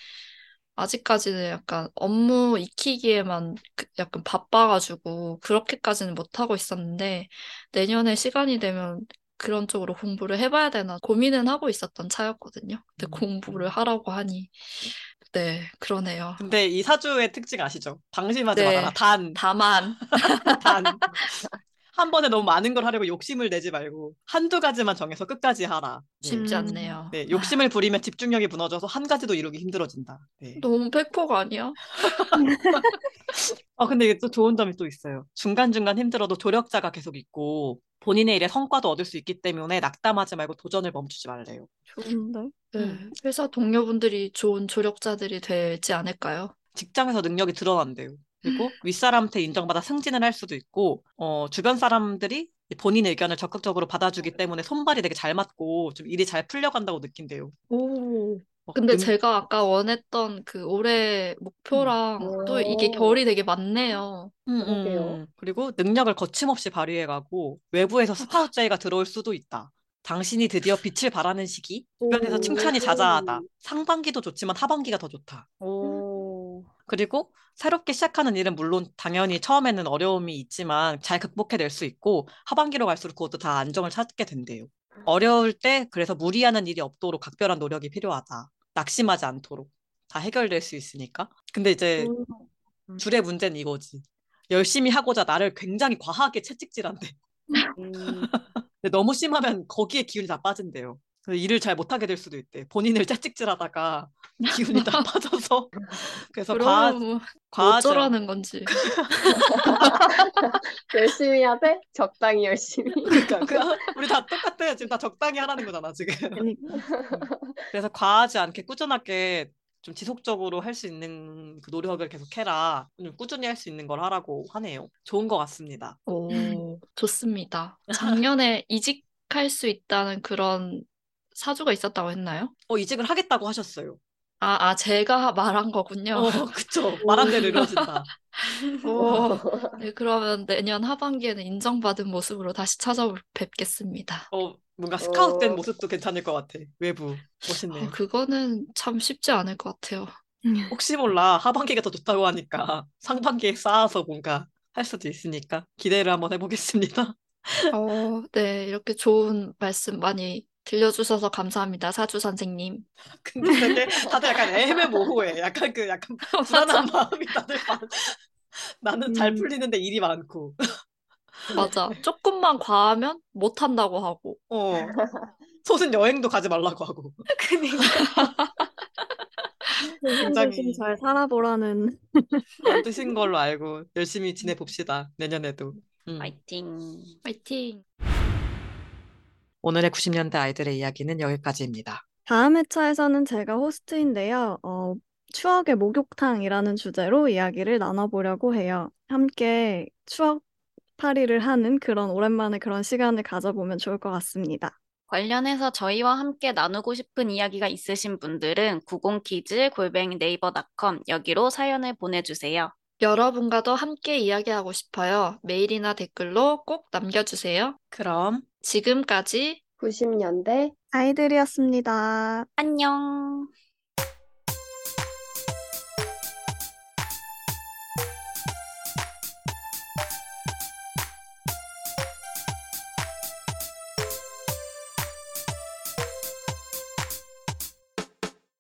아직까지는 약간 업무 익히기에만 그- 약간 바빠가지고, 그렇게까지는 못하고 있었는데, 내년에 시간이 되면 그런 쪽으로 공부를 해봐야 되나 고민은 하고 있었던 차였거든요. 근데 음. 공부를 하라고 하니, 네, 그러네요. 근데 이 사주의 특징 아시죠? 방심하지 네. 말아라. 단, 다만, (laughs) 단. 한 번에 너무 많은 걸 하려고 욕심을 내지 말고 한두 가지만 정해서 끝까지 하라. 네. 쉽지 음. 않네요. 네, 욕심을 부리면 집중력이 무너져서 한 가지도 이루기 힘들어진다. 네. 너무 팩폭 아니야? (laughs) 아, 근데 이게 또 좋은 점이 또 있어요. 중간중간 힘들어도 조력자가 계속 있고 본인의 일에 성과도 얻을 수 있기 때문에 낙담하지 말고 도전을 멈추지 말래요. 좋은데? 네, 음. 회사 동료분들이 좋은 조력자들이 되지 않을까요? 직장에서 능력이 드러난대요. 그리고 윗사람한테 인정받아 승진을 할 수도 있고, 어, 주변 사람들이 본인 의견을 적극적으로 받아주기 때문에 손발이 되게 잘 맞고 좀 일이 잘 풀려간다고 느낀대요. 오. 어, 근데 능- 제가 아까 원했던 그 올해 목표랑 또 이게 오. 결이 되게 많네요. 음, 그러게요. 음. 그리고 능력을 거침없이 발휘해가고 외부에서 스카우트 제의가 들어올 수도 있다. 당신이 드디어 빛을 발하는 시기. 주변에서 오. 칭찬이 자자하다. 상반기도 좋지만 하반기가 더 좋다. 오. 그리고 새롭게 시작하는 일은 물론 당연히 처음에는 어려움이 있지만 잘 극복해낼 수 있고 하반기로 갈수록 그것도 다 안정을 찾게 된대요. 어려울 때 그래서 무리하는 일이 없도록 각별한 노력이 필요하다. 낙심하지 않도록 다 해결될 수 있으니까. 근데 이제 음. 줄의 문제는 이거지. 열심히 하고자 나를 굉장히 과하게 채찍질한대. 음. (laughs) 근데 너무 심하면 거기에 기운이 다 빠진대요. 일을 잘 못하게 될 수도 있대. 본인을 채찍질하다가 (laughs) 기운이 다 빠져서 (laughs) 그래서 과, 그러면 뭐 어쩌라는 건지. (laughs) 열심히 하되 적당히 열심히. 그러니까 그, 우리 다 똑같아. 지금 다 적당히 하라는 거잖아, 지금. 그러니까. 그래서 과하지 않게 꾸준하게 좀 지속적으로 할 수 있는 그 노력을 계속 해라. 좀 꾸준히 할 수 있는 걸 하라고 하네요. 좋은 것 같습니다. 오, 좋습니다. 작년에 이직 할 수 있다는 그런 사주가 있었다고 했나요? 어, 이직을 하겠다고 하셨어요. 아, 아, 제가 말한 거군요. 어, 그쵸. (laughs) 말한 대로 이루어진다. 오, 네, 그러면 내년 하반기에는 인정받은 모습으로 다시 찾아뵙겠습니다. 어, 뭔가 스카웃된 어. 모습도 괜찮을 것 같아. 외부. 어, 멋있네요. 그거는 참 쉽지 않을 것 같아요. 혹시 몰라. 하반기가 더 좋다고 하니까 상반기에 쌓아서 뭔가 할 수도 있으니까 기대를 한번 해보겠습니다. 어, 네, 이렇게 좋은 말씀 많이 들려주셔서 감사합니다, 사주 선생님. (laughs) 근데 되게 다들 약간 애매모호해. 약간 그 약간 (laughs) 불안한 마음이 다들 많. (laughs) 나는 잘 음. 풀리는데 일이 많고. 맞아. 조금만 과하면 못 한다고 하고. 어. 소순 여행도 가지 말라고 하고. 굉장히- 좀잘 살아보라는. 뜻인 걸로 알고 열심히 지내봅시다. 내년에도. 음. 파이팅. 화이팅! 오늘의 90년대 아이들의 이야기는 여기까지입니다. 다음 회차에서는 제가 호스트인데요. 어, 추억의 목욕탕이라는 주제로 이야기를 나눠보려고 해요. 함께 추억 파리를 하는 그런 오랜만에 그런 시간을 가져보면 좋을 것 같습니다. 관련해서 저희와 함께 나누고 싶은 이야기가 있으신 분들은 90키즈 골뱅이 네이버닷컴 여기로 사연을 보내주세요. 여러분과도 함께 이야기하고 싶어요. 메일이나 댓글로 꼭 남겨주세요. 그럼 지금까지 90년대 아이들이었습니다. 안녕.